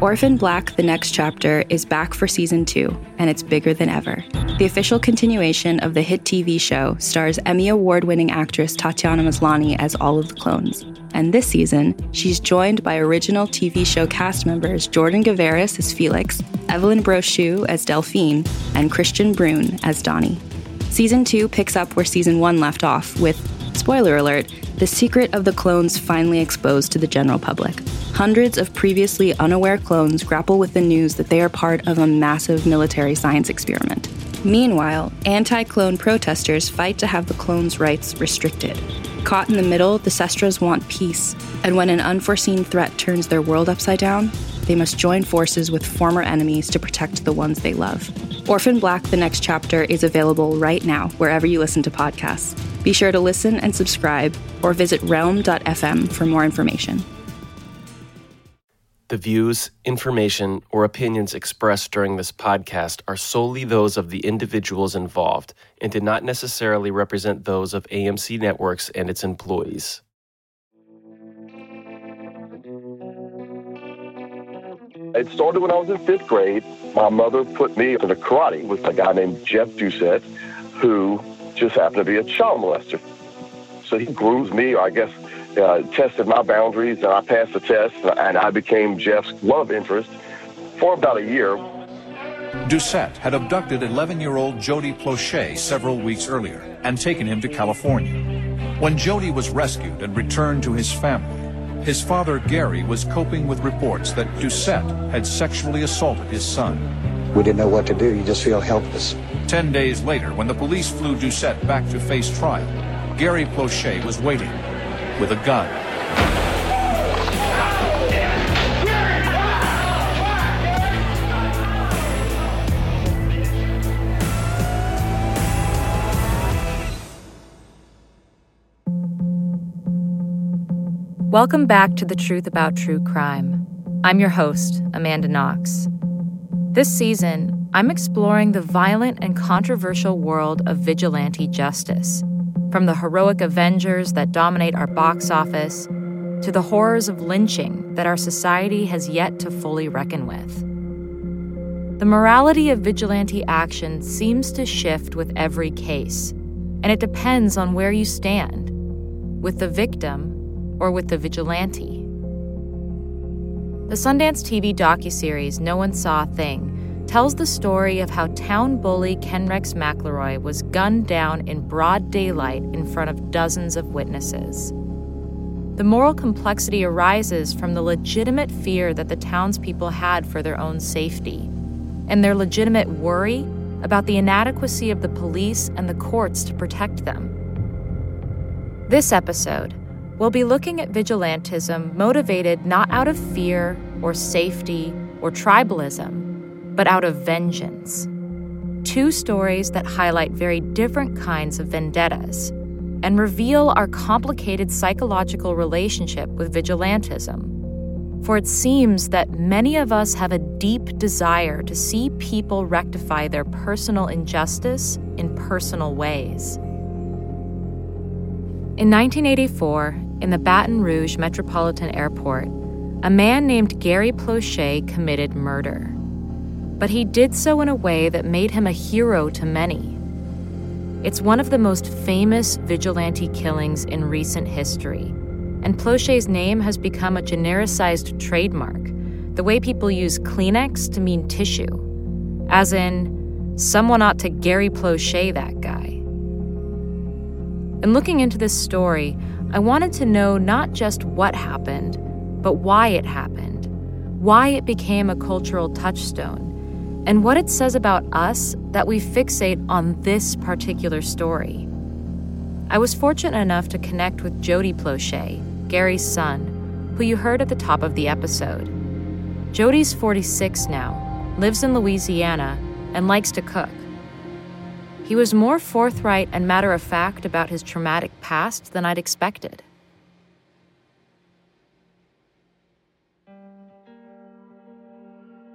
Orphan Black The Next Chapter is back for season two, and it's bigger than ever. The official continuation of the hit TV show stars Emmy Award winning actress Tatiana Maslany as all of the clones. And this season, she's joined by original TV show cast members Jordan Gavaris as Felix, Evelyn Brochu as Delphine, and Kristian Bruun as Donnie. Season two picks up where season one left off, with, spoiler alert, the secret of the clones finally exposed to the general public. Hundreds of previously unaware clones grapple with the news that they are part of a massive military science experiment. Meanwhile, anti clone protesters fight to have the clones' rights restricted. Caught in the middle, the Cestras want peace, and when an unforeseen threat turns their world upside down, they must join forces with former enemies to protect the ones they love. Orphan Black The Next Chapter is available right now wherever you listen to podcasts. Be sure to listen and subscribe or visit realm.fm for more information. The views, information, or opinions expressed during this podcast are solely those of the individuals involved and do not necessarily represent those of AMC Networks and its employees. It started when I was in fifth grade. My mother put me into karate with a guy named Jeff Doucette, who just happened to be a child molester. So he groomed me, I guess uh, tested my boundaries, and I passed the test, and I became Jeff's love interest for about a year. Doucette had abducted 11-year-old Jody Plauché several weeks earlier and taken him to California. When Jody was rescued and returned to his family, his father Gary was coping with reports that Doucette had sexually assaulted his son. We didn't know what to do. You just feel helpless. Ten days later, when the police flew Doucette back to face trial, Gary Plauché was waiting with a gun. Welcome back to The Truth About True Crime. I'm your host, Amanda Knox. This season, I'm exploring the violent and controversial world of vigilante justice from the heroic Avengers that dominate our box office to the horrors of lynching that our society has yet to fully reckon with. The morality of vigilante action seems to shift with every case, and it depends on where you stand with the victim or with the vigilante. The Sundance TV docuseries No One Saw a Thing tells the story of how town bully Ken Rex McElroy was gunned down in broad daylight in front of dozens of witnesses. The moral complexity arises from the legitimate fear that the townspeople had for their own safety, and their legitimate worry about the inadequacy of the police and the courts to protect them. This episode, we'll be looking at vigilantism motivated not out of fear or safety or tribalism but out of vengeance. Two stories that highlight very different kinds of vendettas and reveal our complicated psychological relationship with vigilantism. For it seems that many of us have a deep desire to see people rectify their personal injustice in personal ways. In 1984, in the Baton Rouge Metropolitan Airport, a man named Gary Plauché committed murder but he did so in a way that made him a hero to many. It's one of the most famous vigilante killings in recent history, and Plauché's name has become a genericized trademark, the way people use Kleenex to mean tissue, as in, someone ought to Gary Plauché that guy. In looking into this story, I wanted to know not just what happened, but why it happened, why it became a cultural touchstone and what it says about us that we fixate on this particular story. I was fortunate enough to connect with Jody Plauché, Gary's son, who you heard at the top of the episode. Jody's 46 now, lives in Louisiana, and likes to cook. He was more forthright and matter of fact about his traumatic past than I'd expected.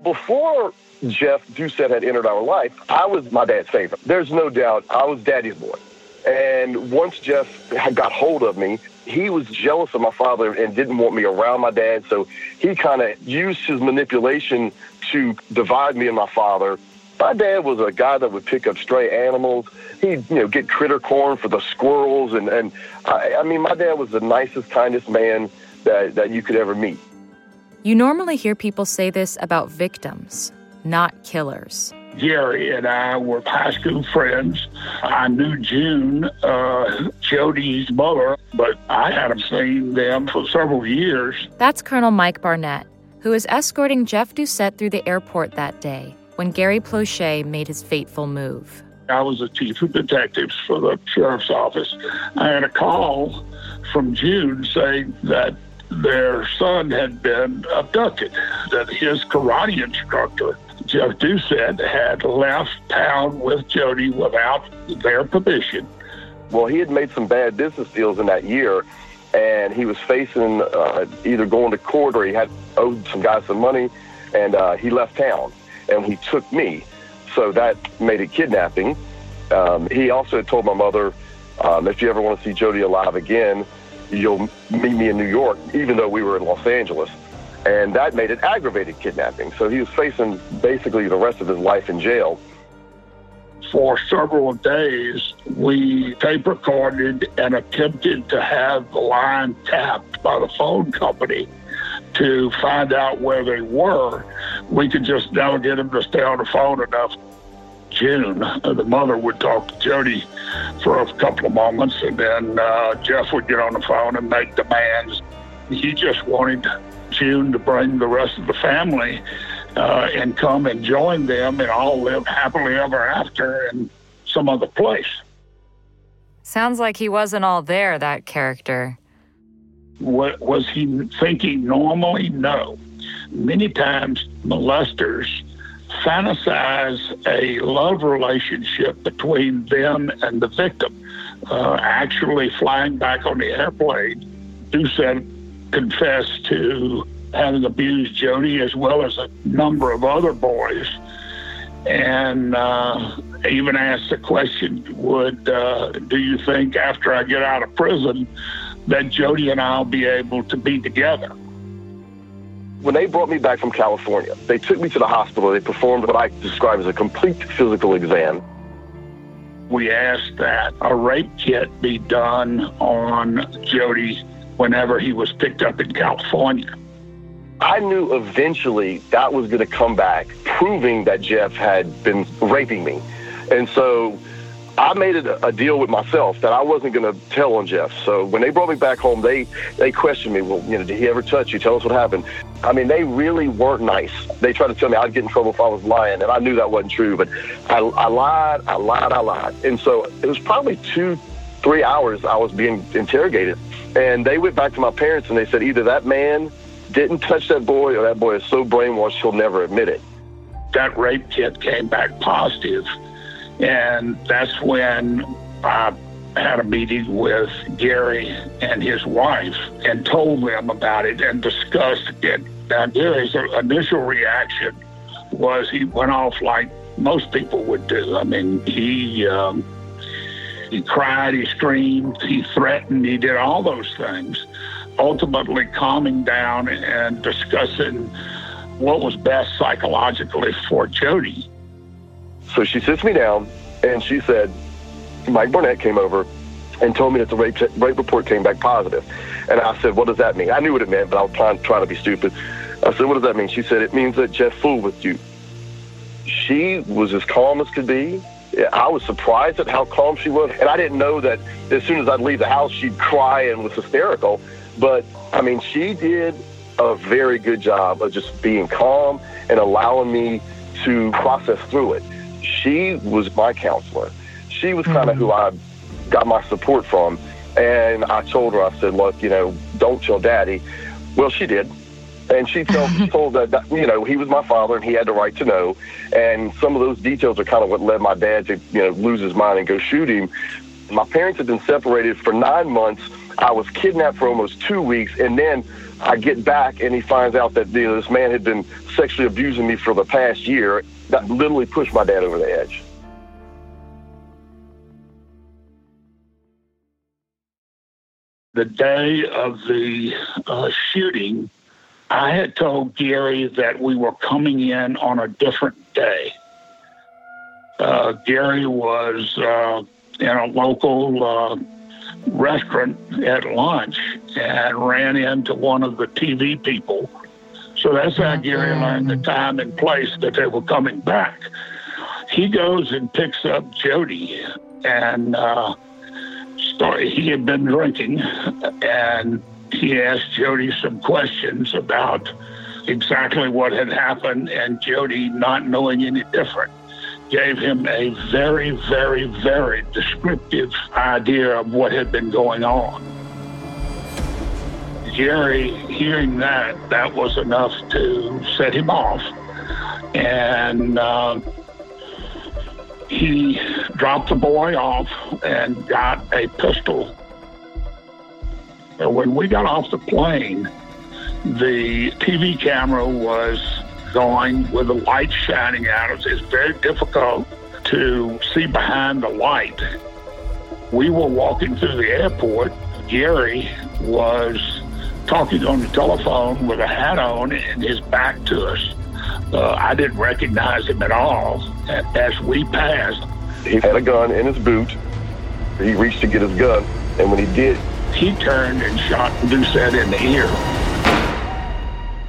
Before Jeff Doucette had entered our life, I was my dad's favorite. There's no doubt I was daddy's boy. And once Jeff had got hold of me, he was jealous of my father and didn't want me around my dad. So he kind of used his manipulation to divide me and my father. My dad was a guy that would pick up stray animals. He'd, you know, get critter corn for the squirrels. And, and I, I mean, my dad was the nicest, kindest man that, that you could ever meet. You normally hear people say this about victims, not killers. Gary and I were high school friends. I knew June, uh, Jody's mother, but I hadn't seen them for several years. That's Colonel Mike Barnett, who was escorting Jeff Doucette through the airport that day when Gary Plauché made his fateful move. I was the chief of detectives for the sheriff's office. I had a call from June saying that their son had been abducted, that his karate instructor Jeff Doucette had left town with Jody without their permission. Well, he had made some bad business deals in that year, and he was facing uh, either going to court or he had owed some guys some money, and uh, he left town, and he took me. So that made it kidnapping. Um, he also told my mother, um, if you ever want to see Jody alive again, you'll meet me in New York, even though we were in Los Angeles and that made it aggravated kidnapping. So he was facing basically the rest of his life in jail. For several days, we tape recorded and attempted to have the line tapped by the phone company to find out where they were. We could just never get them to stay on the phone enough. June, the mother would talk to Jody for a couple of moments, and then uh, Jeff would get on the phone and make demands. He just wanted June to bring the rest of the family uh, and come and join them and all live happily ever after in some other place. Sounds like he wasn't all there, that character. What, was he thinking normally? No. Many times, molesters fantasize a love relationship between them and the victim. Uh, actually, flying back on the airplane, Doucette confessed to having abused Jody as well as a number of other boys. And uh, even asked the question, would uh, do you think after I get out of prison that Jody and I'll be able to be together? When they brought me back from California, they took me to the hospital. They performed what I describe as a complete physical exam. We asked that a rape kit be done on Jody whenever he was picked up in California. I knew eventually that was going to come back, proving that Jeff had been raping me. And so I made a, a deal with myself that I wasn't going to tell on Jeff. So when they brought me back home, they, they questioned me. Well, you know, did he ever touch you? Tell us what happened. I mean, they really weren't nice. They tried to tell me I'd get in trouble if I was lying, and I knew that wasn't true. But I, I lied, I lied, I lied. And so it was probably two, three hours I was being interrogated. And they went back to my parents and they said either that man didn't touch that boy or that boy is so brainwashed he'll never admit it. That rape kit came back positive, and that's when I had a meeting with Gary and his wife and told them about it and discussed it. Now, Gary's initial reaction was he went off like most people would do. I mean, he um, he cried, he screamed, he threatened, he did all those things. Ultimately, calming down and discussing what was best psychologically for Jody. So she sits me down and she said, Mike Barnett came over and told me that the rape, rape report came back positive. And I said, What does that mean? I knew what it meant, but I was trying, trying to be stupid. I said, What does that mean? She said, It means that Jeff fooled with you. She was as calm as could be. I was surprised at how calm she was. And I didn't know that as soon as I'd leave the house, she'd cry and was hysterical. But I mean, she did a very good job of just being calm and allowing me to process through it. She was my counselor. She was kind of mm-hmm. who I got my support from. And I told her, I said, look, you know, don't tell daddy. Well, she did. And she told, told that, you know, he was my father and he had the right to know. And some of those details are kind of what led my dad to, you know, lose his mind and go shoot him. My parents had been separated for nine months. I was kidnapped for almost two weeks. And then I get back and he finds out that you know, this man had been sexually abusing me for the past year. That literally pushed my dad over the edge. The day of the uh, shooting, I had told Gary that we were coming in on a different day. Uh, Gary was uh, in a local uh, restaurant at lunch and ran into one of the TV people. So that's how Gary learned the time and place that they were coming back. He goes and picks up Jody, and uh, start, he had been drinking, and he asked Jody some questions about exactly what had happened, and Jody, not knowing any different, gave him a very, very, very descriptive idea of what had been going on. Jerry, hearing that, that was enough to set him off. And uh, he dropped the boy off and got a pistol. And when we got off the plane, the TV camera was going with the light shining out. It's very difficult to see behind the light. We were walking through the airport. Gary was talking on the telephone with a hat on and his back to us. Uh, I didn't recognize him at all. As we passed, he had a gun in his boot. He reached to get his gun, and when he did, he turned and shot Doucette in the ear.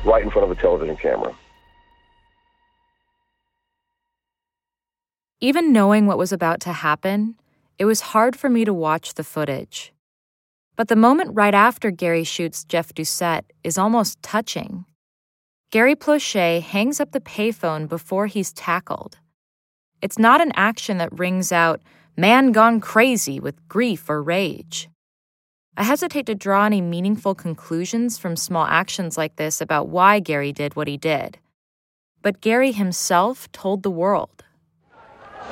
Right in front of a television camera. Even knowing what was about to happen, it was hard for me to watch the footage. But the moment right after Gary shoots Jeff Doucette is almost touching. Gary Plauché hangs up the payphone before he's tackled. It's not an action that rings out, man gone crazy with grief or rage. I hesitate to draw any meaningful conclusions from small actions like this about why Gary did what he did. But Gary himself told the world.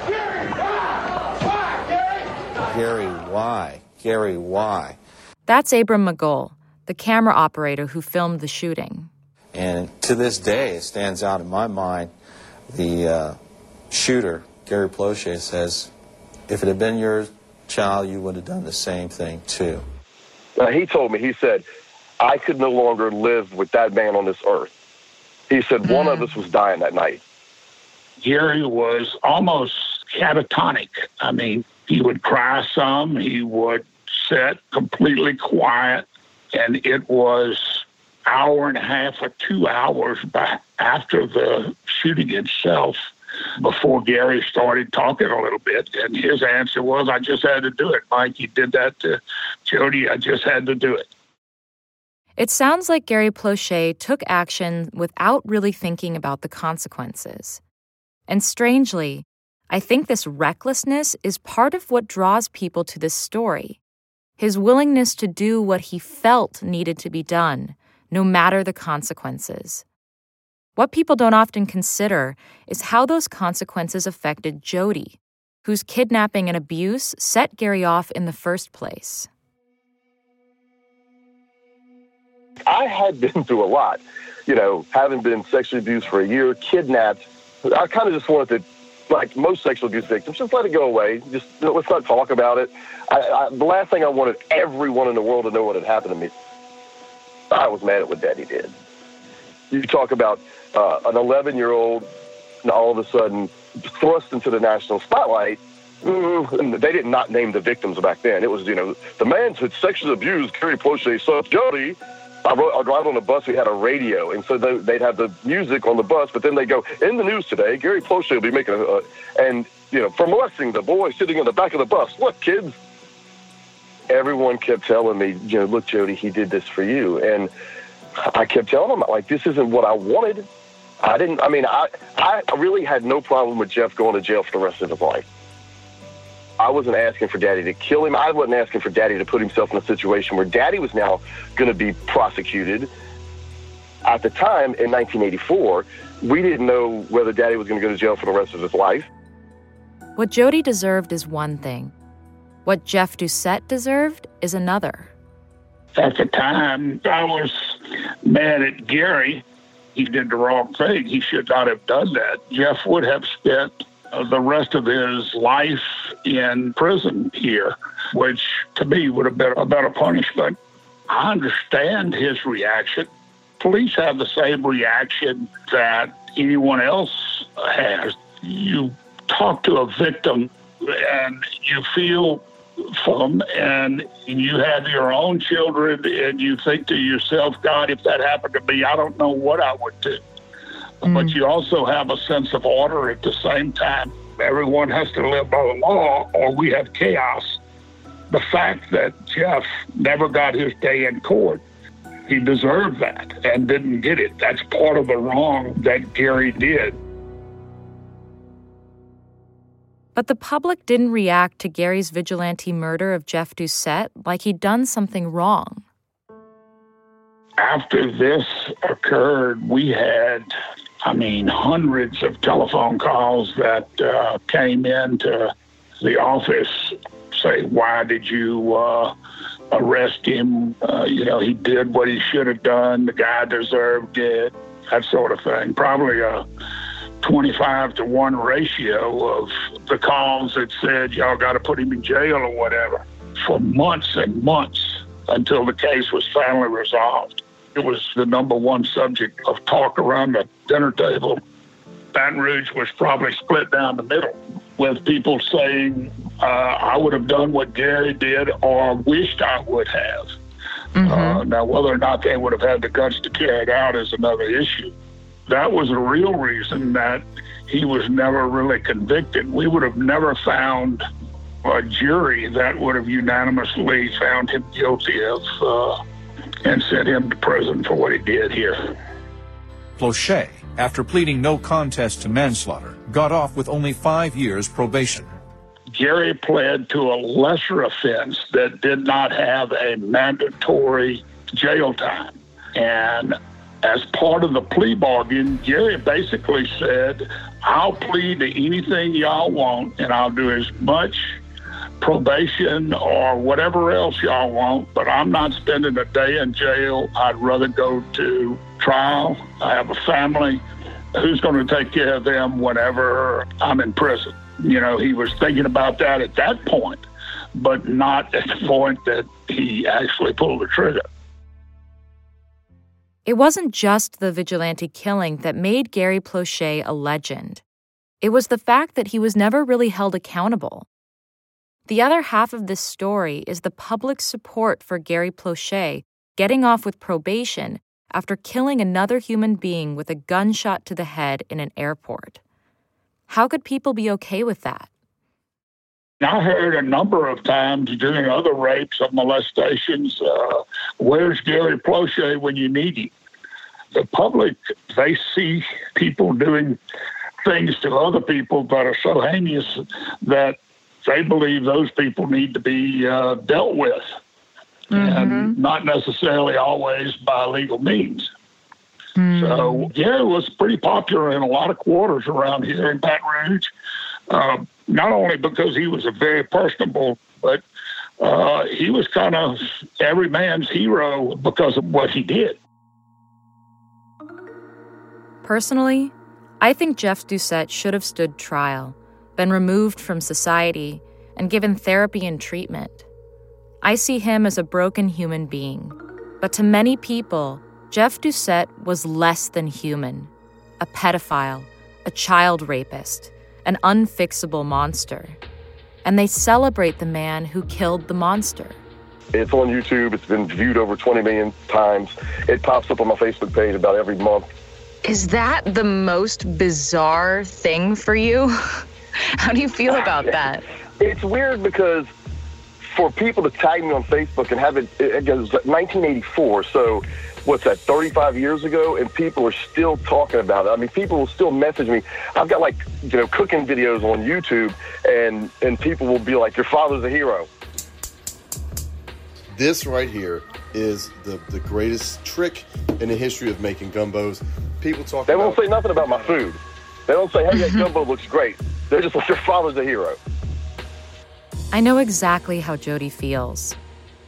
Gary, why? Why, Gary? Gary, why? Gary, why? That's Abram McGoal, the camera operator who filmed the shooting. And to this day, it stands out in my mind. The uh, shooter, Gary Plauché, says, if it had been your child, you would have done the same thing too. Now, he told me, he said, I could no longer live with that man on this earth. He said, mm. one of us was dying that night. Gary was almost catatonic. I mean, he would cry some, he would sit completely quiet, and it was hour and a half or two hours after the shooting itself before Gary started talking a little bit. And his answer was, I just had to do it. Mike, you did that to Jody. I just had to do it. It sounds like Gary Plauché took action without really thinking about the consequences. And strangely, I think this recklessness is part of what draws people to this story. His willingness to do what he felt needed to be done, no matter the consequences. What people don't often consider is how those consequences affected Jody, whose kidnapping and abuse set Gary off in the first place. I had been through a lot, you know, having been sexually abused for a year, kidnapped. I kind of just wanted to, like most sexual abuse victims, just let it go away. Just let's not talk about it. I, I, the last thing I wanted everyone in the world to know what had happened to me. I was mad at what Daddy did. You talk about uh, an 11 year old, and all of a sudden thrust into the national spotlight. Mm, they did not name the victims back then. It was, you know, the man who sexually abused Gary Plauché's son, Jody. I, wrote, I drive on the bus. We had a radio, and so they, would have the music on the bus. But then they go in the news today. Gary Plauché will be making a, a and you know, for molesting the boy sitting in the back of the bus. Look, kids. Everyone kept telling me, you know, look, Jody, he did this for you, and I kept telling them, like, this isn't what I wanted. I didn't. I mean, I I really had no problem with Jeff going to jail for the rest of his life. I wasn't asking for Daddy to kill him. I wasn't asking for Daddy to put himself in a situation where Daddy was now going to be prosecuted. At the time in 1984, we didn't know whether Daddy was going to go to jail for the rest of his life. What Jody deserved is one thing. What Jeff Doucette deserved is another. At the time, I was mad at Gary he did the wrong thing. He should not have done that. Jeff would have spent uh, the rest of his life in prison here. which to me would have been a better punishment. I understand his reaction. Police have the same reaction that anyone else has. You talk to a victim and you feel for them and you have your own children and you think to yourself, God, if that happened to me, I don't know what I would do. Mm. But you also have a sense of order at the same time. Everyone has to live by the law or we have chaos. The fact that Jeff never got his day in court, he deserved that and didn't get it. That's part of the wrong that Gary did. But the public didn't react to Gary's vigilante murder of Jeff Doucette like he'd done something wrong. After this occurred, we had, I mean, hundreds of telephone calls that uh, came into the office say, Why did you uh, arrest him? Uh, you know, he did what he should have done. The guy deserved it. That sort of thing. Probably a 25 to 1 ratio of the calls that said, y'all got to put him in jail or whatever for months and months until the case was finally resolved. It was the number one subject of talk around the dinner table. Baton Rouge was probably split down the middle with people saying, uh, I would have done what Gary did or wished I would have. Mm-hmm. Uh, now, whether or not they would have had the guts to carry it out is another issue that was the real reason that he was never really convicted. We would have never found a jury that would have unanimously found him guilty of uh, and sent him to prison for what he did here. Plauché, after pleading no contest to manslaughter, got off with only five years probation. Gary pled to a lesser offense that did not have a mandatory jail time. And as part of the plea bargain, Gary basically said, I'll plead to anything y'all want and I'll do as much probation or whatever else y'all want, but I'm not spending a day in jail. I'd rather go to trial. I have a family. Who's going to take care of them whenever I'm in prison? You know, he was thinking about that at that point, but not at the point that he actually pulled the trigger. It wasn't just the vigilante killing that made Gary Plauché a legend. It was the fact that he was never really held accountable. The other half of this story is the public support for Gary Plauché getting off with probation after killing another human being with a gunshot to the head in an airport. How could people be okay with that? I heard a number of times during other rapes of molestations, uh, where's Gary Plauché when you need him? The public, they see people doing things to other people that are so heinous that they believe those people need to be uh, dealt with, mm-hmm. and not necessarily always by legal means. Mm. So it was pretty popular in a lot of quarters around here in Baton Rouge. Uh, not only because he was a very personable, but uh, he was kind of every man's hero because of what he did. Personally, I think Jeff Doucette should have stood trial, been removed from society, and given therapy and treatment. I see him as a broken human being, but to many people, Jeff Doucette was less than human a pedophile, a child rapist, an unfixable monster. And they celebrate the man who killed the monster. It's on YouTube. It's been viewed over 20 million times. It pops up on my Facebook page about every month. Is that the most bizarre thing for you? How do you feel about that? It's weird because for people to tag me on Facebook and have it, it goes 1984, so what's that, 35 years ago, and people are still talking about it. I mean, people will still message me. I've got like, you know, cooking videos on YouTube, and, and people will be like, your father's a hero. This right here is the, the greatest trick in the history of making gumbos. People talk They won't say nothing about my food. They don't say, hey, that gumbo looks great. They're just like, your father's a hero. I know exactly how Jody feels.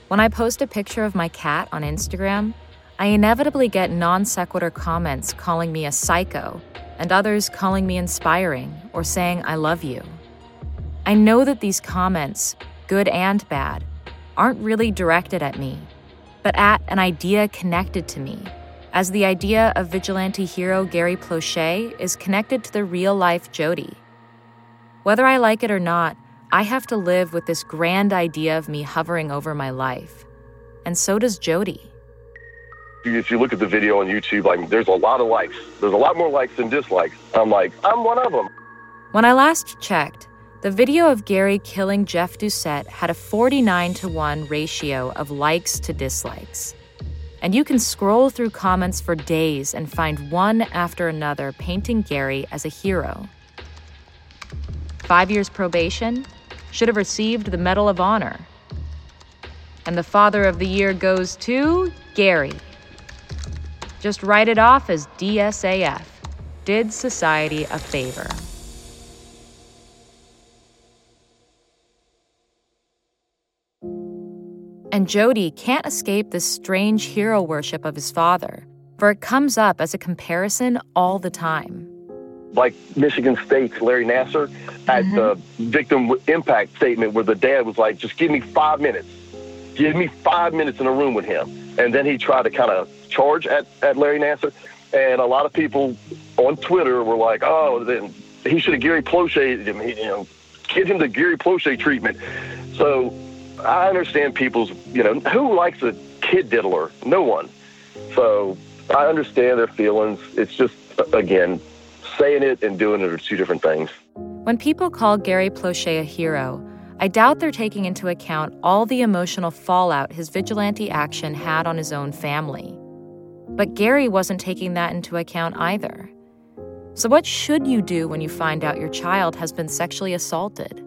When I post a picture of my cat on Instagram, I inevitably get non sequitur comments calling me a psycho and others calling me inspiring or saying I love you. I know that these comments, good and bad, aren't really directed at me, but at an idea connected to me, as the idea of vigilante hero Gary Plauché is connected to the real life Jody. Whether I like it or not, I have to live with this grand idea of me hovering over my life. And so does Jody. If you look at the video on YouTube, like there's a lot of likes. There's a lot more likes than dislikes. I'm like, I'm one of them. When I last checked, the video of Gary killing Jeff Doucette had a 49 to 1 ratio of likes to dislikes. And you can scroll through comments for days and find one after another painting Gary as a hero. Five years probation, should have received the Medal of Honor. And the Father of the Year goes to Gary. Just write it off as DSAF. Did society a favor. And Jody can't escape this strange hero worship of his father, for it comes up as a comparison all the time. Like Michigan State's Larry Nassar at mm-hmm. the victim impact statement, where the dad was like, just give me five minutes. Give me five minutes in a room with him. And then he tried to kind of charge at, at Larry Nassar. And a lot of people on Twitter were like, oh, then he should have Gary Plauché, you know, give him the Gary Plauché treatment. So I understand people's, you know, who likes a kid diddler? No one. So I understand their feelings. It's just, again, saying it and doing it are two different things. When people call Gary Plauché a hero, I doubt they're taking into account all the emotional fallout his vigilante action had on his own family. But Gary wasn't taking that into account either. So, what should you do when you find out your child has been sexually assaulted?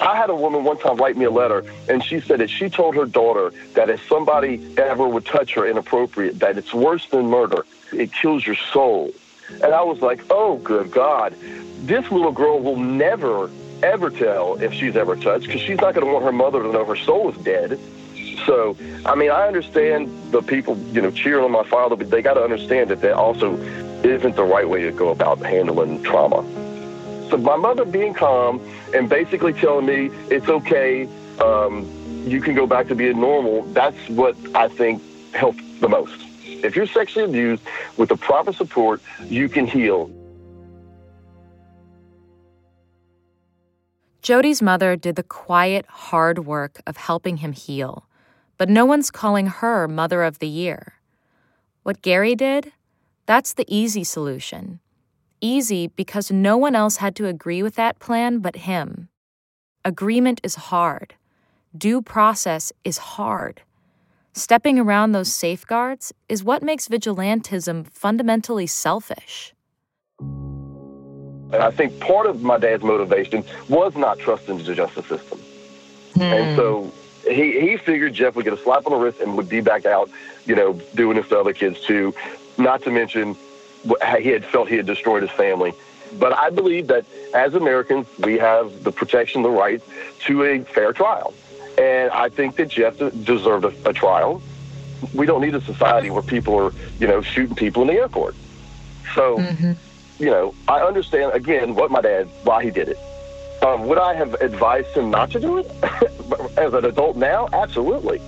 I had a woman one time write me a letter, and she said that she told her daughter that if somebody ever would touch her inappropriate, that it's worse than murder. It kills your soul. And I was like, oh, good God. This little girl will never, ever tell if she's ever touched because she's not going to want her mother to know her soul is dead. So, I mean, I understand the people, you know, cheering on my father, but they got to understand that that also isn't the right way to go about handling trauma. So my mother being calm and basically telling me it's okay, um, you can go back to being normal, that's what I think helped the most. If you're sexually abused with the proper support, you can heal. Jody's mother did the quiet, hard work of helping him heal, but no one's calling her Mother of the Year. What Gary did? That's the easy solution. Easy because no one else had to agree with that plan but him. Agreement is hard. Due process is hard. Stepping around those safeguards is what makes vigilantism fundamentally selfish. And I think part of my dad's motivation was not trusting the justice system. Mm. And so he, he figured Jeff would get a slap on the wrist and would be back out, you know, doing this to other kids too. Not to mention he had felt he had destroyed his family. But I believe that as Americans, we have the protection, the right to a fair trial. And I think that Jeff deserved a, a trial. We don't need a society where people are, you know, shooting people in the airport. So, mm-hmm. you know, I understand, again, what my dad, why he did it. Um, would I have advised him not to do it as an adult now? Absolutely.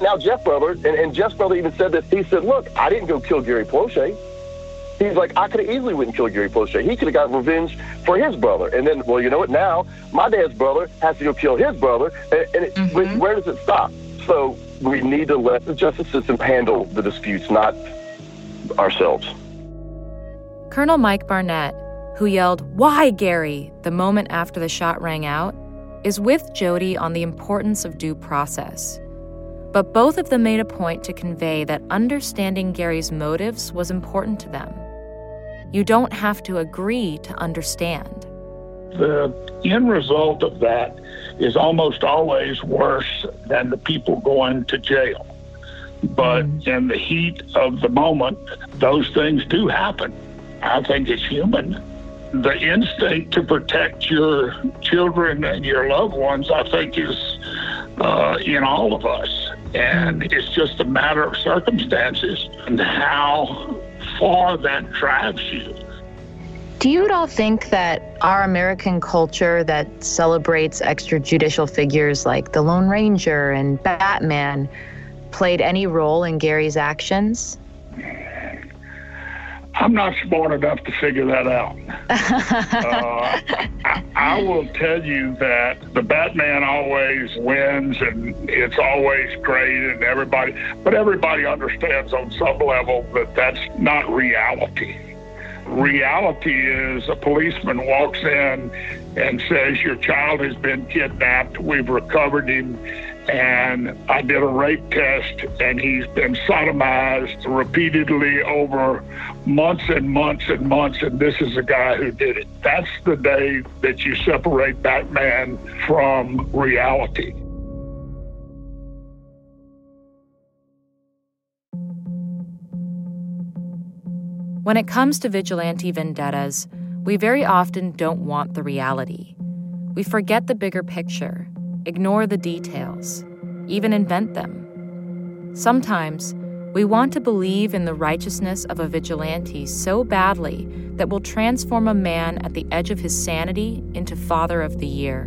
Now, Jeff brother, and, and Jeff's brother even said that he said, look, I didn't go kill Gary Plauché. He's like, I could have easily went and killed Gary Plauché. He could have got revenge for his brother. And then, well, you know what? Now my dad's brother has to go kill his brother. And, and it, mm-hmm. where does it stop? So we need to let the justice system handle the disputes, not ourselves. Colonel Mike Barnett, who yelled, Why, Gary? the moment after the shot rang out, is with Jody on the importance of due process. But both of them made a point to convey that understanding Gary's motives was important to them. You don't have to agree to understand. The end result of that is almost always worse than the people going to jail. But mm. in the heat of the moment, those things do happen. I think it's human. The instinct to protect your children and your loved ones, I think, is uh, in all of us. And it's just a matter of circumstances and how far that drives you. Do you at all think that our American culture that celebrates extrajudicial figures like the Lone Ranger and Batman played any role in Gary's actions? I'm not smart enough to figure that out. uh, I, I, will tell you that the Batman always wins and it's always great and everybody, but everybody understands on some level that that's not reality. Reality is a policeman walks in and says, Your child has been kidnapped. We've recovered him and I did a rape test, and he's been sodomized repeatedly over months and months and months, and this is the guy who did it. That's the day that you separate Batman from reality. When it comes to vigilante vendettas, we very often don't want the reality. We forget the bigger picture ignore the details, even invent them. Sometimes, we want to believe in the righteousness of a vigilante so badly that we'll transform a man at the edge of his sanity into Father of the Year.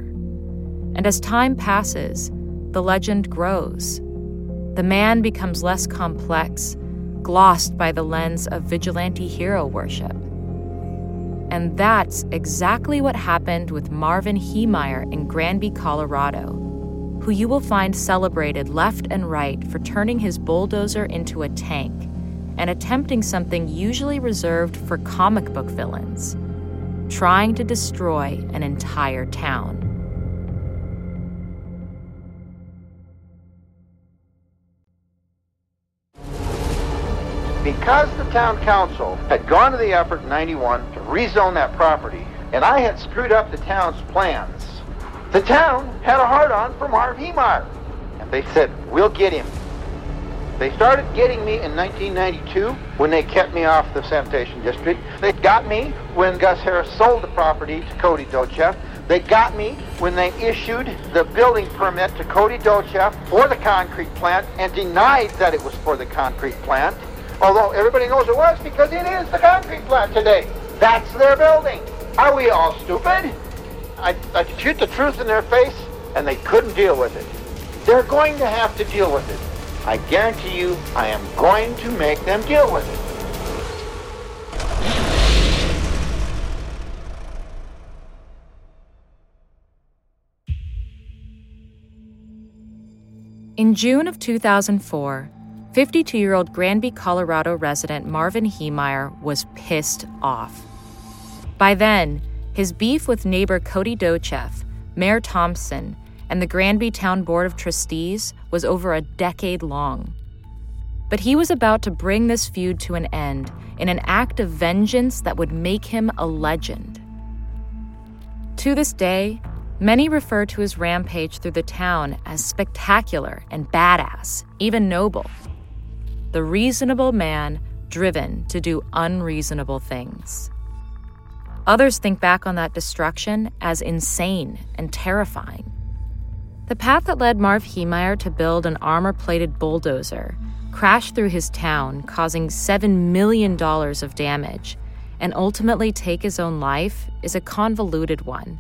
And as time passes, the legend grows. The man becomes less complex, glossed by the lens of vigilante hero worship. And that's exactly what happened with Marvin Heemeyer in Granby, Colorado, who you will find celebrated left and right for turning his bulldozer into a tank and attempting something usually reserved for comic book villains trying to destroy an entire town. Because the town council had gone to the effort in 91 to rezone that property, and I had screwed up the town's plans, the town had a hard-on for Marv Heemeyer. And they said, we'll get him. They started getting me in 1992 when they kept me off the sanitation district. They got me when Gus Harris sold the property to Cody Docheff. They got me when they issued the building permit to Cody Docheff for the concrete plant and denied that it was for the concrete plant. Although everybody knows it was because it is the concrete plant today. That's their building. Are we all stupid? I, I could shoot the truth in their face, and they couldn't deal with it. They're going to have to deal with it. I guarantee you, I am going to make them deal with it. In June of 2004, 52 year old Granby, Colorado resident Marvin Heemeyer was pissed off. By then, his beef with neighbor Cody Docheff, Mayor Thompson, and the Granby Town Board of Trustees was over a decade long. But he was about to bring this feud to an end in an act of vengeance that would make him a legend. To this day, many refer to his rampage through the town as spectacular and badass, even noble. The reasonable man driven to do unreasonable things. Others think back on that destruction as insane and terrifying. The path that led Marv Heemeyer to build an armor plated bulldozer crashed through his town, causing $7 million of damage, and ultimately take his own life is a convoluted one,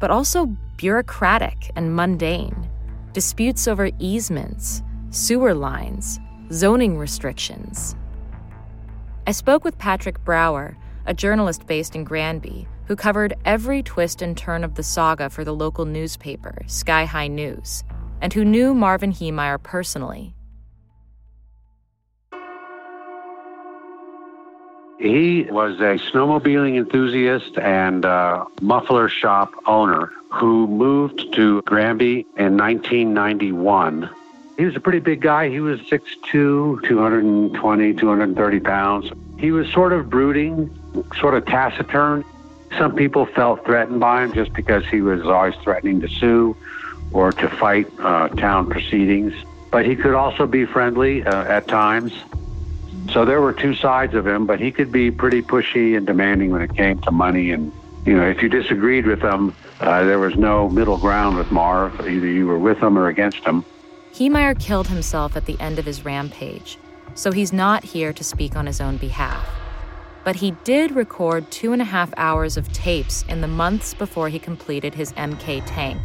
but also bureaucratic and mundane. Disputes over easements, sewer lines, zoning restrictions. I spoke with Patrick Brower, a journalist based in Granby, who covered every twist and turn of the saga for the local newspaper, Sky High News, and who knew Marvin Heemeyer personally. He was a snowmobiling enthusiast and muffler shop owner who moved to Granby in 1991. He was a pretty big guy. He was 6'2, 220, 230 pounds. He was sort of brooding, sort of taciturn. Some people felt threatened by him just because he was always threatening to sue or to fight uh, town proceedings. But he could also be friendly uh, at times. So there were two sides of him, but he could be pretty pushy and demanding when it came to money. And, you know, if you disagreed with him, uh, there was no middle ground with Marv. Either you were with him or against him. Heemeyer killed himself at the end of his rampage, so he's not here to speak on his own behalf. but he did record two and a half hours of tapes in the months before he completed his MK tank,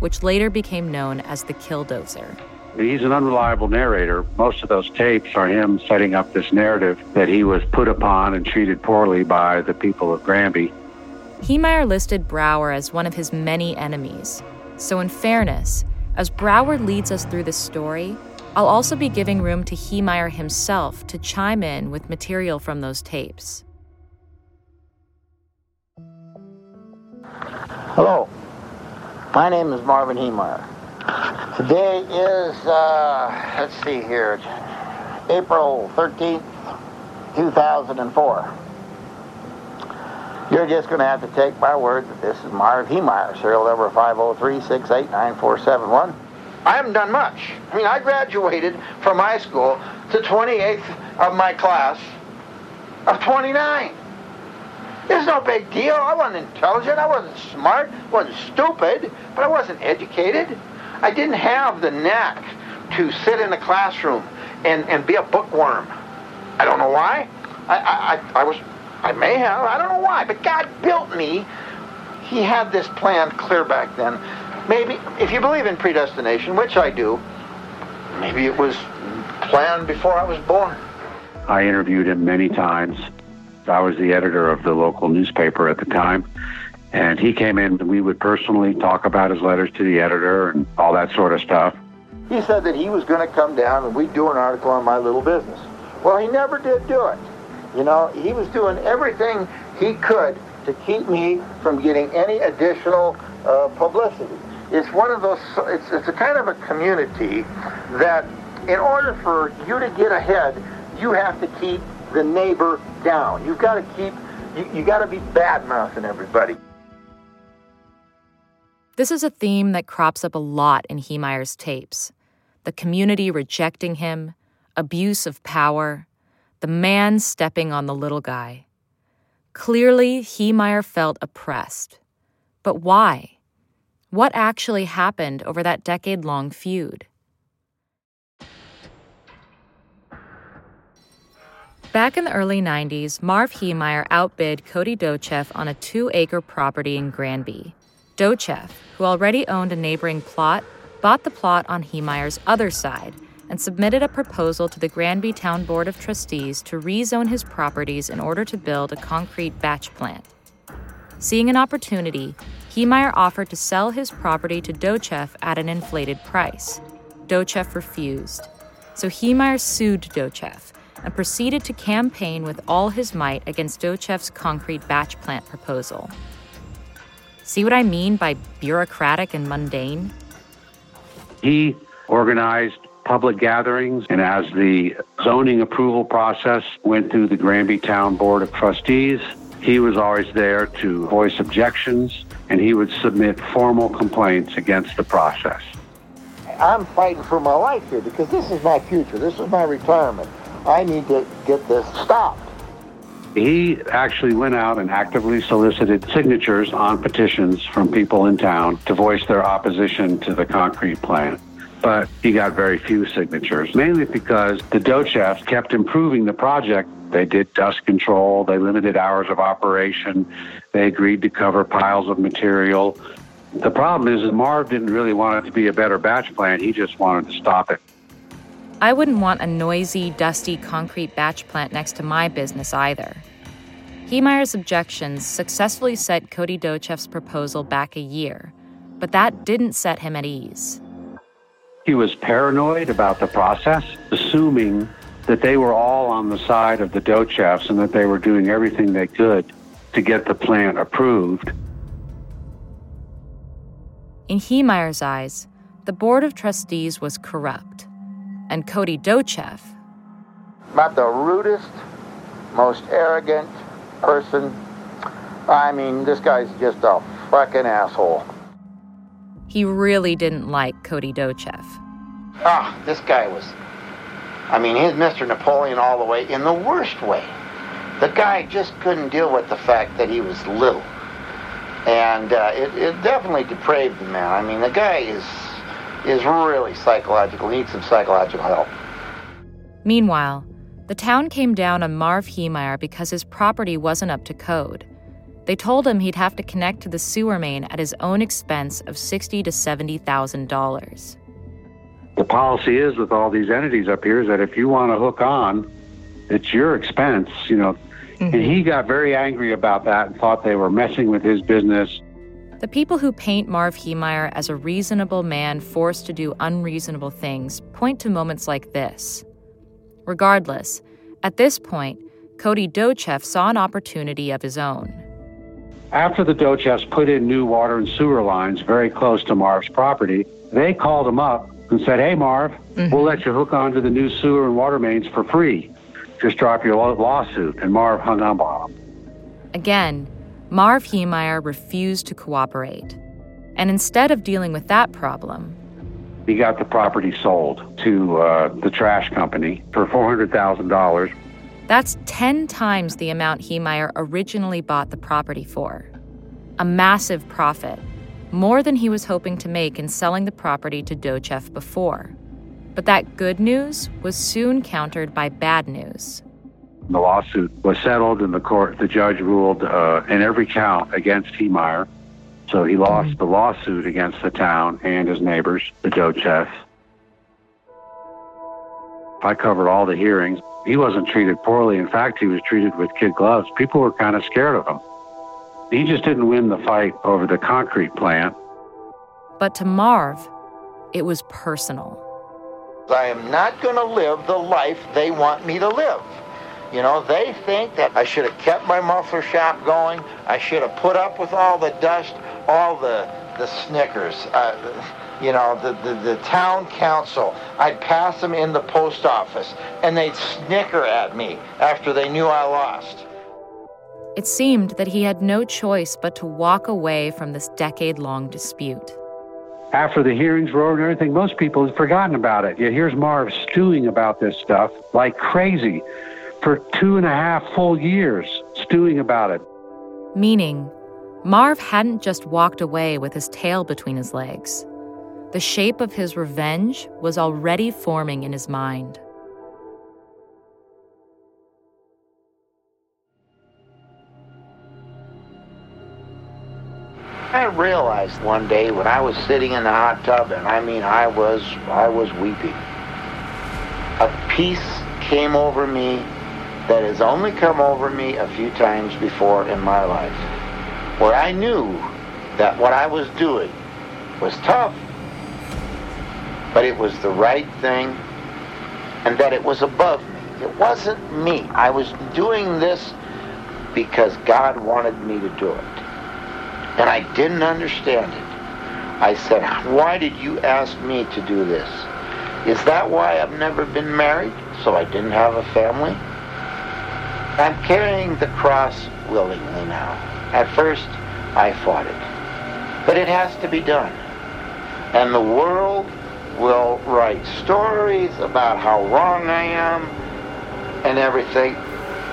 which later became known as the Killdozer. He's an unreliable narrator. Most of those tapes are him setting up this narrative that he was put upon and treated poorly by the people of Granby. Heemeyer listed Brower as one of his many enemies. So, in fairness, as Brower leads us through this story, I'll also be giving room to Heemeyer himself to chime in with material from those tapes. Hello, my name is Marvin Heemeyer. Today is, uh, let's see here, April 13th, 2004. You're just going to have to take my word that this is Marv Heemeyer, serial number 503-689-4771. I haven't done much. I mean, I graduated from high school to 28th of my class of 29. It's no big deal. I wasn't intelligent. I wasn't smart. I wasn't stupid. But I wasn't educated. I didn't have the knack to sit in a classroom and, and be a bookworm. I don't know why. I, I, I was, I may have, I don't know why, but God built me. He had this plan clear back then. Maybe, if you believe in predestination, which I do, maybe it was planned before I was born. I interviewed him many times. I was the editor of the local newspaper at the time. And he came in, and we would personally talk about his letters to the editor and all that sort of stuff. He said that he was going to come down and we'd do an article on my little business. Well, he never did do it. You know, he was doing everything he could to keep me from getting any additional uh, publicity. It's one of those, it's, it's a kind of a community that in order for you to get ahead, you have to keep the neighbor down. You've got to keep, you, you got to be bad mouthing everybody. This is a theme that crops up a lot in Heemeyer's tapes the community rejecting him, abuse of power, the man stepping on the little guy. Clearly, Heemeyer felt oppressed. But why? What actually happened over that decade long feud? Back in the early 90s, Marv Heemeyer outbid Cody Docheff on a two acre property in Granby. Docheff, who already owned a neighboring plot, bought the plot on Heemeyer's other side and submitted a proposal to the Granby Town Board of Trustees to rezone his properties in order to build a concrete batch plant. Seeing an opportunity, Heemeyer offered to sell his property to Docheff at an inflated price. Docheff refused. So Heemeyer sued Docheff and proceeded to campaign with all his might against Docheff's concrete batch plant proposal. See what I mean by bureaucratic and mundane? He organized public gatherings, and as the zoning approval process went through the Granby Town Board of Trustees, he was always there to voice objections and he would submit formal complaints against the process. I'm fighting for my life here because this is my future. This is my retirement. I need to get this stopped. He actually went out and actively solicited signatures on petitions from people in town to voice their opposition to the concrete plant. But he got very few signatures, mainly because the Docheffs kept improving the project. They did dust control, they limited hours of operation, they agreed to cover piles of material. The problem is that Marv didn't really want it to be a better batch plant, he just wanted to stop it. I wouldn't want a noisy, dusty concrete batch plant next to my business either. Heemeyer's objections successfully set Cody Docheff's proposal back a year, but that didn't set him at ease. He was paranoid about the process, assuming that they were all on the side of the Docheffs and that they were doing everything they could to get the plant approved. In Heemeyer's eyes, the Board of Trustees was corrupt and Cody Docheff. About the rudest, most arrogant person. I mean, this guy's just a fucking asshole. He really didn't like Cody Docheff. Ah, this guy was. I mean, he's Mr. Napoleon all the way in the worst way. The guy just couldn't deal with the fact that he was little. And uh, it, it definitely depraved the man. I mean, the guy is is really psychological, he needs some psychological help. Meanwhile, The town came down on Marv Heemeyer because his property wasn't up to code. They told him he'd have to connect to the sewer main at his own expense of sixty to seventy thousand dollars. The policy is with all these entities up here is that if you want to hook on, it's your expense, you know. Mm-hmm. And he got very angry about that and thought they were messing with his business. The people who paint Marv Heemeyer as a reasonable man forced to do unreasonable things point to moments like this. Regardless, at this point, Cody Docheff saw an opportunity of his own. After the Docheffs put in new water and sewer lines very close to Marv's property, they called him up and said, Hey, Marv, mm-hmm. we'll let you hook onto the new sewer and water mains for free. Just drop your lawsuit. And Marv hung up on them. Again, Marv Heemeyer refused to cooperate. And instead of dealing with that problem, he got the property sold to uh, the trash company for $400,000 that's 10 times the amount Heemeyer originally bought the property for. A massive profit, more than he was hoping to make in selling the property to Docheff before. But that good news was soon countered by bad news. The lawsuit was settled, and the court, the judge ruled uh, in every count against Heemeyer. So he lost mm-hmm. the lawsuit against the town and his neighbors, the Docheffs. I covered all the hearings. He wasn't treated poorly. In fact, he was treated with kid gloves. People were kind of scared of him. He just didn't win the fight over the concrete plant. But to Marv, it was personal. I am not going to live the life they want me to live. You know, they think that I should have kept my muffler shop going. I should have put up with all the dust, all the the Snickers. Uh, you know, the, the, the town council. I'd pass them in the post office, and they'd snicker at me after they knew I lost. It seemed that he had no choice but to walk away from this decade long dispute. After the hearings were over and everything, most people had forgotten about it. Yet here's Marv stewing about this stuff like crazy for two and a half full years, stewing about it. Meaning, Marv hadn't just walked away with his tail between his legs. The shape of his revenge was already forming in his mind. I realized one day when I was sitting in the hot tub, and I mean I was I was weeping. A peace came over me that has only come over me a few times before in my life, where I knew that what I was doing was tough, but it was the right thing and that it was above me. It wasn't me. I was doing this because God wanted me to do it. And I didn't understand it. I said, why did you ask me to do this? Is that why I've never been married? So I didn't have a family? I'm carrying the cross willingly now. At first, I fought it. But it has to be done. And the world will write stories about how wrong I am and everything,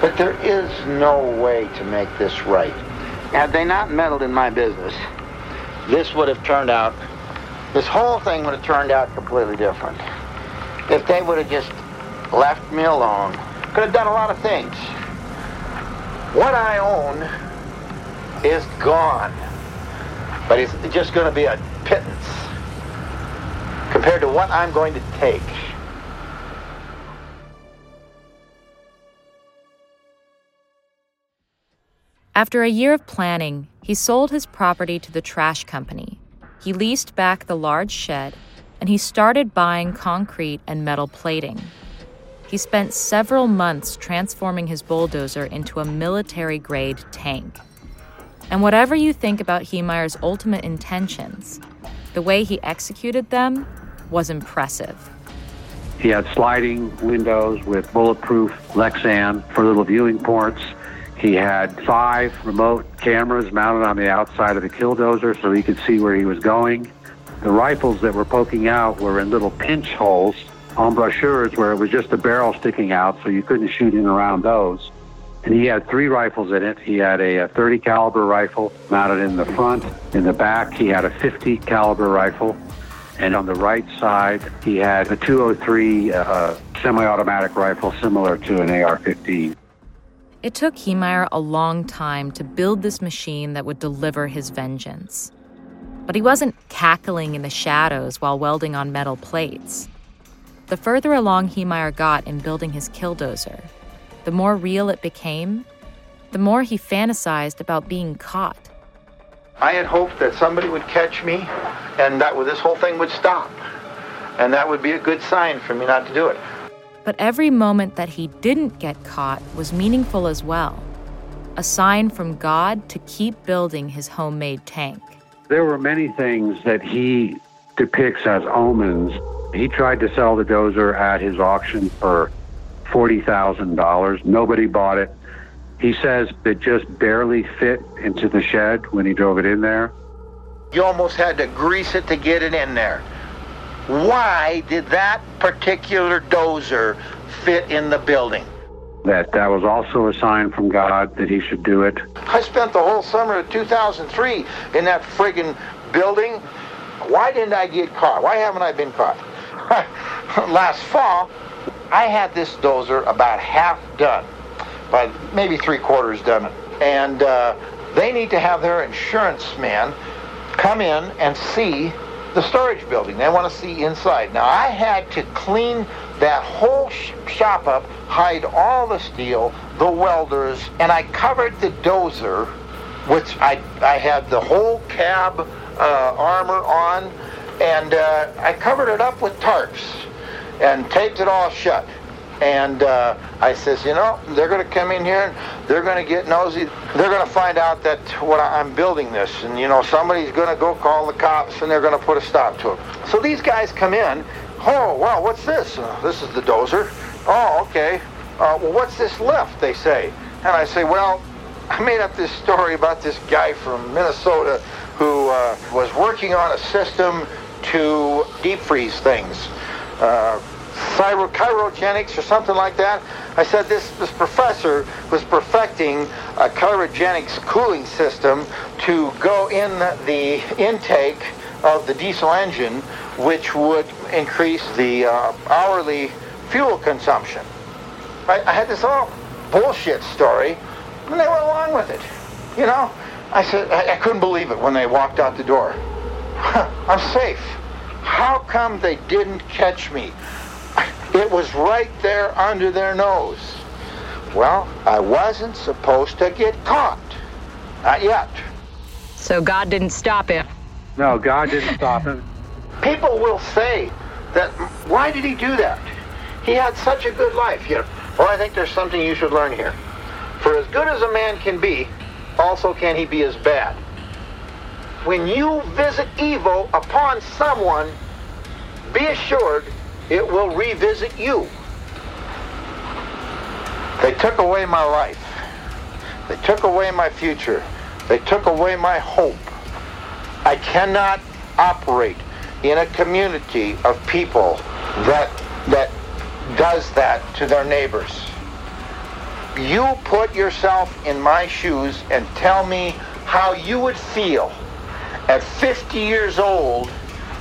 but there is no way to make this right. Had they not meddled in my business, this would have turned out, this whole thing would have turned out completely different. If they would have just left me alone, could have done a lot of things. What I own is gone, but it's just going to be a pittance compared to what I'm going to take. After a year of planning, he sold his property to the trash company. He leased back the large shed and he started buying concrete and metal plating. He spent several months transforming his bulldozer into a military grade tank. And whatever you think about Heemeyer's ultimate intentions, the way he executed them was impressive. He had sliding windows with bulletproof Lexan for little viewing ports. He had five remote cameras mounted on the outside of the killdozer so he could see where he was going. The rifles that were poking out were in little pinch holes, embrasures, where it was just a barrel sticking out, so you couldn't shoot in around those. And he had three rifles in it. He had a 30 caliber rifle mounted in the front. In the back, he had a 50 caliber rifle and on the right side, he had a 203 uh, semi-automatic rifle similar to an AR-15. It took Heemeyer a long time to build this machine that would deliver his vengeance. But he wasn't cackling in the shadows while welding on metal plates. The further along Heemeyer got in building his killdozer, the more real it became, the more he fantasized about being caught. I had hoped that somebody would catch me and that this whole thing would stop. And that would be a good sign for me not to do it. But every moment that he didn't get caught was meaningful as well. A sign from God to keep building his homemade tank. There were many things that he depicts as omens. He tried to sell the dozer at his auction for $40,000. Nobody bought it. He says it just barely fit into the shed when he drove it in there. You almost had to grease it to get it in there why did that particular dozer fit in the building? That that was also a sign from God that he should do it. I spent the whole summer of 2003 in that friggin' building. Why didn't I get caught? Why haven't I been caught? Last fall, I had this dozer about half done, by maybe three quarters done. And uh, they need to have their insurance man come in and see the storage building. They want to see inside. Now, I had to clean that whole sh- shop up, hide all the steel, the welders, and I covered the dozer, which I, I had the whole cab uh, armor on, and uh, I covered it up with tarps and taped it all shut. And uh, I says, you know, they're going to come in here and they're going to get nosy. They're going to find out that what I'm building this, and you know, somebody's going to go call the cops and they're going to put a stop to it. So these guys come in. Oh, well, what's this? Uh, this is the dozer. Oh, okay. Uh, well, what's this lift? They say. And I say, well, I made up this story about this guy from Minnesota who uh, was working on a system to deep freeze things. Uh, cryogenics or something like that. I said this, this professor was perfecting a cryogenics cooling system to go in the intake of the diesel engine, which would increase the uh, hourly fuel consumption. I, I had this all bullshit story, and they went along with it. You know, I said I, I couldn't believe it when they walked out the door. I'm safe. How come they didn't catch me? It was right there under their nose. Well, I wasn't supposed to get caught. Not yet. So God didn't stop him? No, God didn't stop him. People will say that, why did he do that? He had such a good life. You know, well, I think there's something you should learn here. For as good as a man can be, also can he be as bad. When you visit evil upon someone, be assured it will revisit you. They took away my life. They took away my future. They took away my hope. I cannot operate in a community of people that that does that to their neighbors. You put yourself in my shoes and tell me how you would feel at 50 years old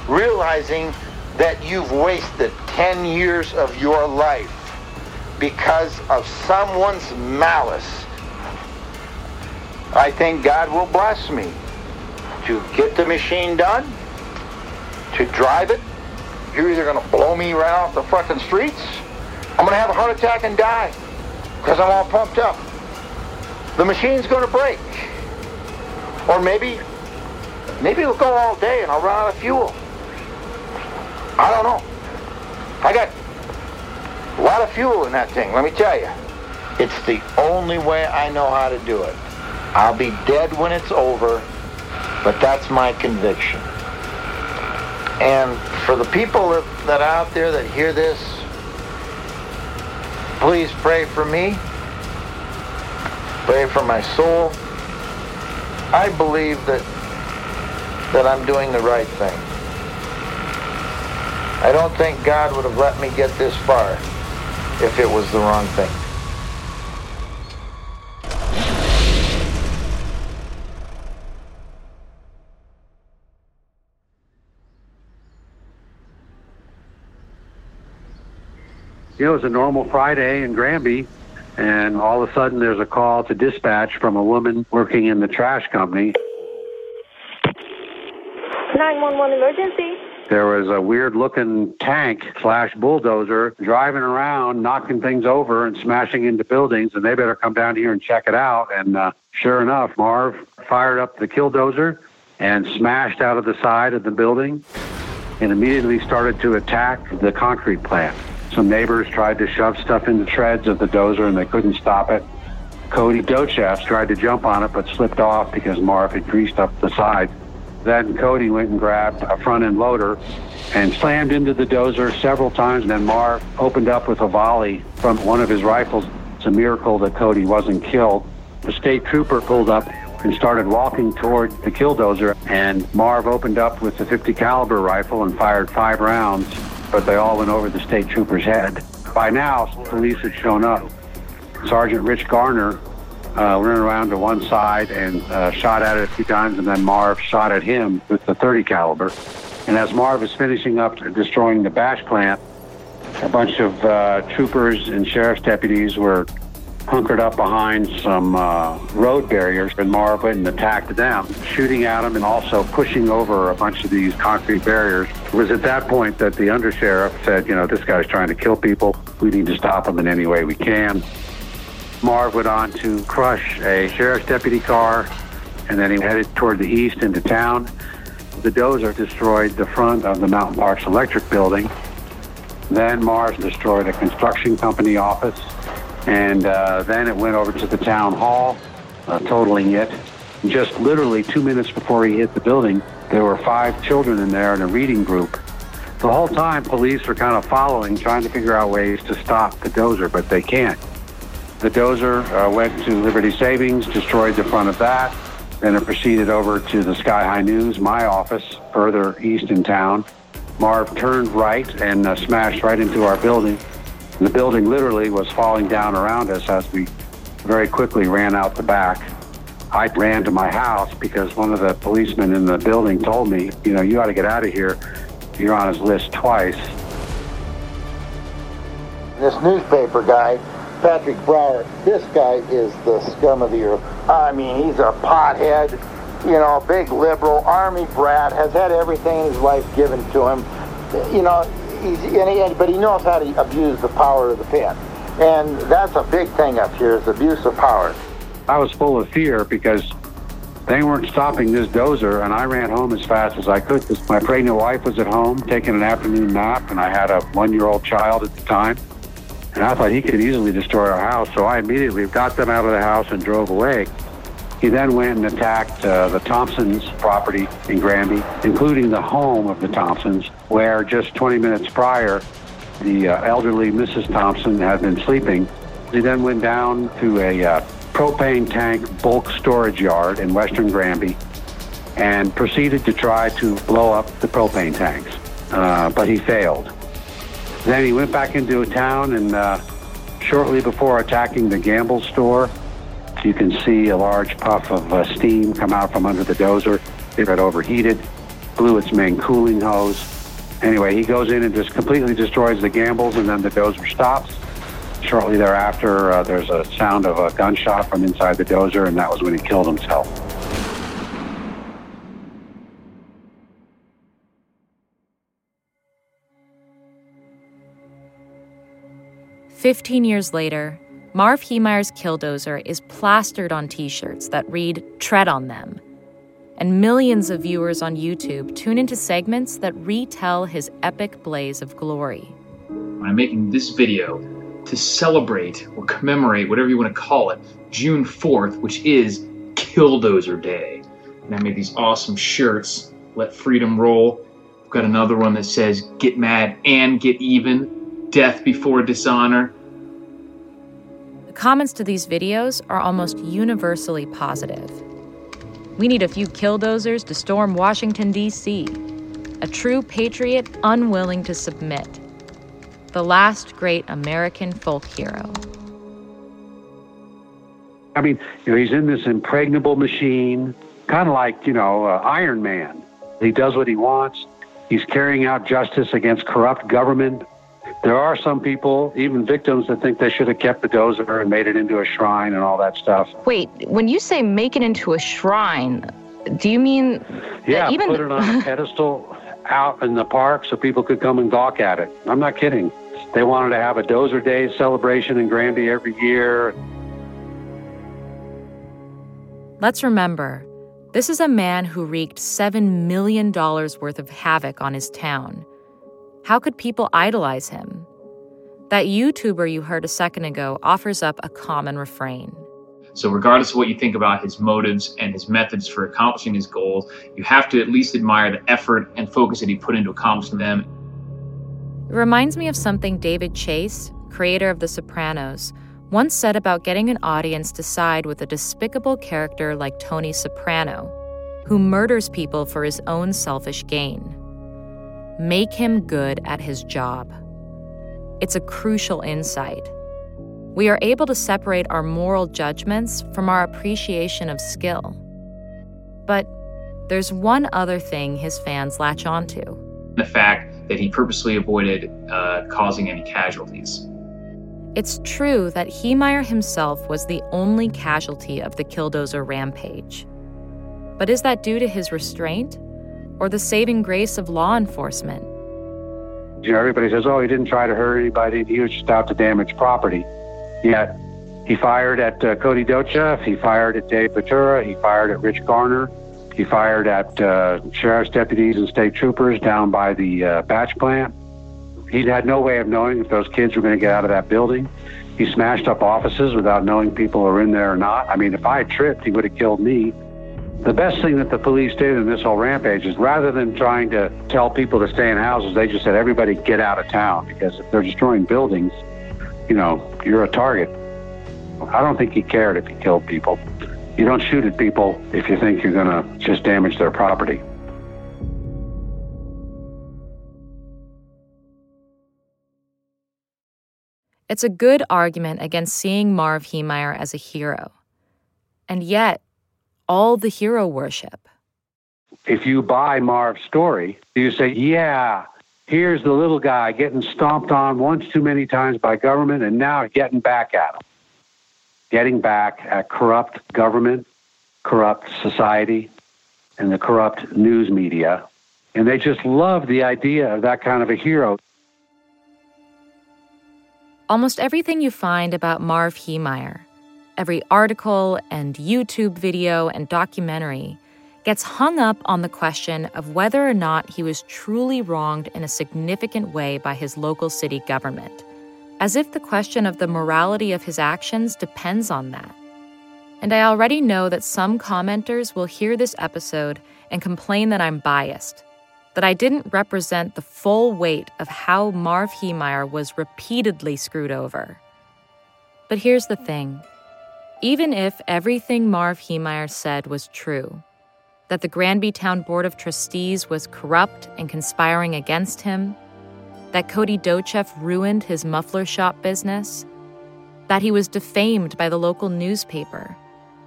realizing that you've wasted 10 years of your life because of someone's malice, I think God will bless me to get the machine done, to drive it. You're either going to blow me right off the fucking streets, I'm going to have a heart attack and die because I'm all pumped up. The machine's going to break. Or maybe, maybe it'll go all day and I'll run out of fuel. I don't know. I got a lot of fuel in that thing, let me tell you. It's the only way I know how to do it. I'll be dead when it's over, but that's my conviction. And for the people that, are out there that hear this, please pray for me. Pray for my soul. I believe that that I'm doing the right thing. I don't think God would have let me get this far if it was the wrong thing. You know, it was a normal Friday in Granby, and all of a sudden there's a call to dispatch from a woman working in the trash company. 911 emergency. There was a weird looking tank slash bulldozer driving around, knocking things over and smashing into buildings, and they better come down here and check it out. And uh, sure enough, Marv fired up the killdozer and smashed out of the side of the building and immediately started to attack the concrete plant. Some neighbors tried to shove stuff into the treads of the dozer and they couldn't stop it. Cody Docheffs tried to jump on it but slipped off because Marv had greased up the side. Then Cody went and grabbed a front end loader and slammed into the dozer several times. And then Marv opened up with a volley from one of his rifles. It's a miracle that Cody wasn't killed. The state trooper pulled up and started walking toward the killdozer. And Marv opened up with the 50 caliber rifle and fired five rounds, but they all went over the state trooper's head. By now, police had shown up. Sergeant Rich Garner uh, ran around to one side and uh, shot at it a few times, and then Marv shot at him with the 30 caliber. And as Marv was finishing up destroying the batch plant, a bunch of uh, troopers and sheriff's deputies were hunkered up behind some uh, road barriers, and Marv went and attacked them, shooting at them and also pushing over a bunch of these concrete barriers. It was at that point that the undersheriff said, you know, this guy's trying to kill people. We need to stop him in any way we can. Marv went on to crush a sheriff's deputy car, and then he headed toward the east into town. The dozer destroyed the front of the Mountain Parks Electric building. Then Marv destroyed a construction company office, and uh, then it went over to the town hall, uh, totaling it. Just literally two minutes before he hit the building, there were five children in there in a reading group. The whole time, police were kind of following, trying to figure out ways to stop the dozer, but they can't. The dozer uh, went to Liberty Savings, destroyed the front of that. Then it proceeded over to the Sky High News, my office, further east in town. Marv turned right and uh, smashed right into our building. The building literally was falling down around us as we very quickly ran out the back. I ran to my house because one of the policemen in the building told me, you know, you ought to get out of here. You're on his list twice. This newspaper guy Patrick Brower, this guy is the scum of the earth. I mean, he's a pothead, you know, big liberal, army brat, has had everything in his life given to him. You know, he's, and he, but he knows how to abuse the power of the pen. And that's a big thing up here is abuse of power. I was full of fear because they weren't stopping this dozer, and I ran home as fast as I could because my pregnant wife was at home taking an afternoon nap, and I had a one-year-old child at the time. And I thought he could easily destroy our house, so I immediately got them out of the house and drove away. He then went and attacked uh, the Thompsons' property in Granby, including the home of the Thompsons, where just 20 minutes prior, the uh, elderly Mrs. Thompson had been sleeping. He then went down to a uh, propane tank bulk storage yard in western Granby and proceeded to try to blow up the propane tanks, uh, but he failed. Then he went back into town, and uh, shortly before attacking the Gamble store, you can see a large puff of uh, steam come out from under the dozer. It had overheated, blew its main cooling hose. Anyway, he goes in and just completely destroys the Gambles, and then the dozer stops. Shortly thereafter, uh, there's a sound of a gunshot from inside the dozer, and that was when he killed himself. 15 years later, Marv Heemeyer's Killdozer is plastered on t shirts that read, Tread on Them. And millions of viewers on YouTube tune into segments that retell his epic blaze of glory. I'm making this video to celebrate or commemorate, whatever you want to call it, June 4th, which is Killdozer Day. And I made these awesome shirts, Let Freedom Roll. I've got another one that says Get Mad and Get Even, Death Before Dishonor comments to these videos are almost universally positive. We need a few killdozers to storm Washington, D.C. A true patriot unwilling to submit. The last great American folk hero. I mean, you know, he's in this impregnable machine, kind of like, you know, uh, Iron Man. He does what he wants. He's carrying out justice against corrupt government. There are some people, even victims, that think they should have kept the dozer and made it into a shrine and all that stuff. Wait, when you say make it into a shrine, do you mean Yeah, even put it on a pedestal out in the park so people could come and gawk at it. I'm not kidding. They wanted to have a Dozer Day celebration in Granby every year. Let's remember, this is a man who wreaked $7 million worth of havoc on his town. How could people idolize him? That YouTuber you heard a second ago offers up a common refrain. So, regardless of what you think about his motives and his methods for accomplishing his goals, you have to at least admire the effort and focus that he put into accomplishing them. It reminds me of something David Chase, creator of The Sopranos, once said about getting an audience to side with a despicable character like Tony Soprano, who murders people for his own selfish gain make him good at his job. It's a crucial insight. We are able to separate our moral judgments from our appreciation of skill. But there's one other thing his fans latch onto The fact that he purposely avoided uh, causing any casualties. It's true that Heemeyer himself was the only casualty of the Killdozer rampage. But is that due to his restraint or the saving grace of law enforcement? You know, everybody says, oh, he didn't try to hurt anybody. He was just out to damage property. Yet he fired at uh, Cody Docheff. He fired at Dave Ventura. He fired at Rich Garner. He fired at uh, sheriff's deputies and state troopers down by the uh, batch plant. He had no way of knowing if those kids were going to get out of that building. He smashed up offices without knowing people were in there or not. I mean, if I tripped, he would have killed me. The best thing that the police did in this whole rampage is rather than trying to tell people to stay in houses, they just said, everybody get out of town because if they're destroying buildings, you know, you're a target. I don't think he cared if he killed people. You don't shoot at people if you think you're going to just damage their property. It's a good argument against seeing Marv Heemeyer as a hero. And yet, all the hero worship. If you buy Marv's story, you say, yeah, here's the little guy getting stomped on once too many times by government and now getting back at him. Getting back at corrupt government, corrupt society, and the corrupt news media. And they just love the idea of that kind of a hero. Almost everything you find about Marv Heemeyer, every article and YouTube video and documentary, gets hung up on the question of whether or not he was truly wronged in a significant way by his local city government, as if the question of the morality of his actions depends on that. And I already know that some commenters will hear this episode and complain that I'm biased, that I didn't represent the full weight of how Marv Heemeyer was repeatedly screwed over. But here's the thing even if everything Marv Heemeyer said was true, that the Granby Town Board of Trustees was corrupt and conspiring against him, that Cody Docheff ruined his muffler shop business, that he was defamed by the local newspaper,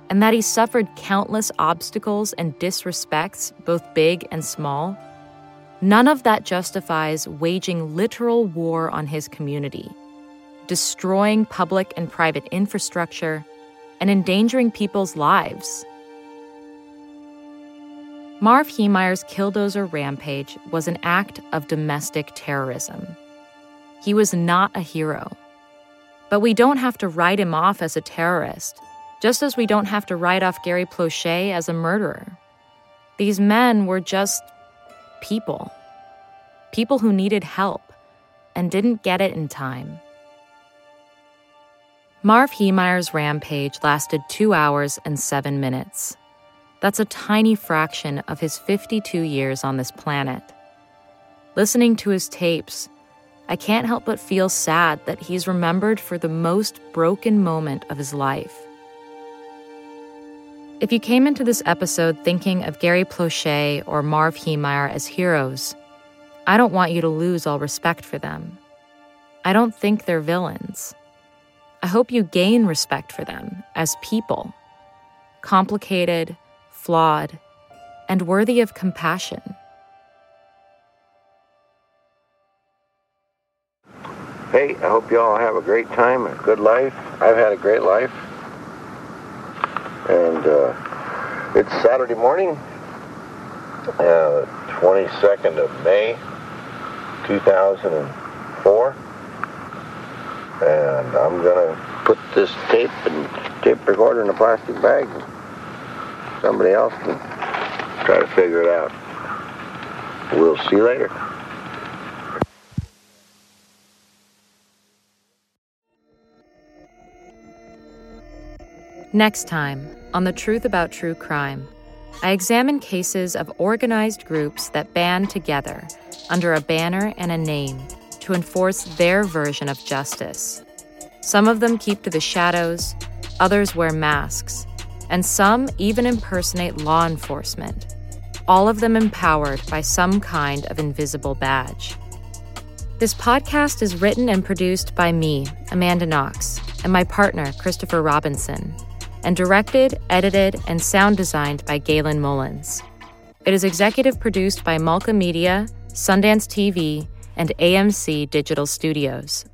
and that he suffered countless obstacles and disrespects, both big and small, none of that justifies waging literal war on his community, destroying public and private infrastructure, and endangering people's lives. Marv Heemeyer's Killdozer rampage was an act of domestic terrorism. He was not a hero. But we don't have to write him off as a terrorist, just as we don't have to write off Gary Plauché as a murderer. These men were just people. People who needed help and didn't get it in time. Marv Heemeyer's rampage lasted two hours and seven minutes. That's a tiny fraction of his 52 years on this planet. Listening to his tapes, I can't help but feel sad that he's remembered for the most broken moment of his life. If you came into this episode thinking of Gary Plauché or Marv Heemeyer as heroes, I don't want you to lose all respect for them. I don't think they're villains. I hope you gain respect for them as people. Complicated, flawed, and worthy of compassion. Hey, I hope you all have a great time, a good life. I've had a great life. And uh, it's Saturday morning, uh, 22nd of May, 2004. And I'm going to put this tape and tape recorder in a plastic bag. Somebody else can try to figure it out. We'll see you later. Next time, on The Truth About True Crime, I examine cases of organized groups that band together under a banner and a name to enforce their version of justice. Some of them keep to the shadows, others wear masks, and some even impersonate law enforcement, all of them empowered by some kind of invisible badge. This podcast is written and produced by me, Amanda Knox, and my partner, Christopher Robinson and directed, edited, and sound designed by Galen Mullins. It is executive produced by Malka Media, Sundance TV, and AMC Digital Studios.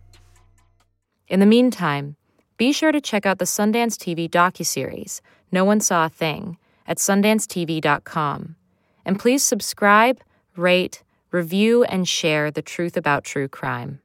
In the meantime, be sure to check out the Sundance TV docuseries, No One Saw a Thing, at sundancetv.com. And please subscribe, rate, review, and share the truth about true crime.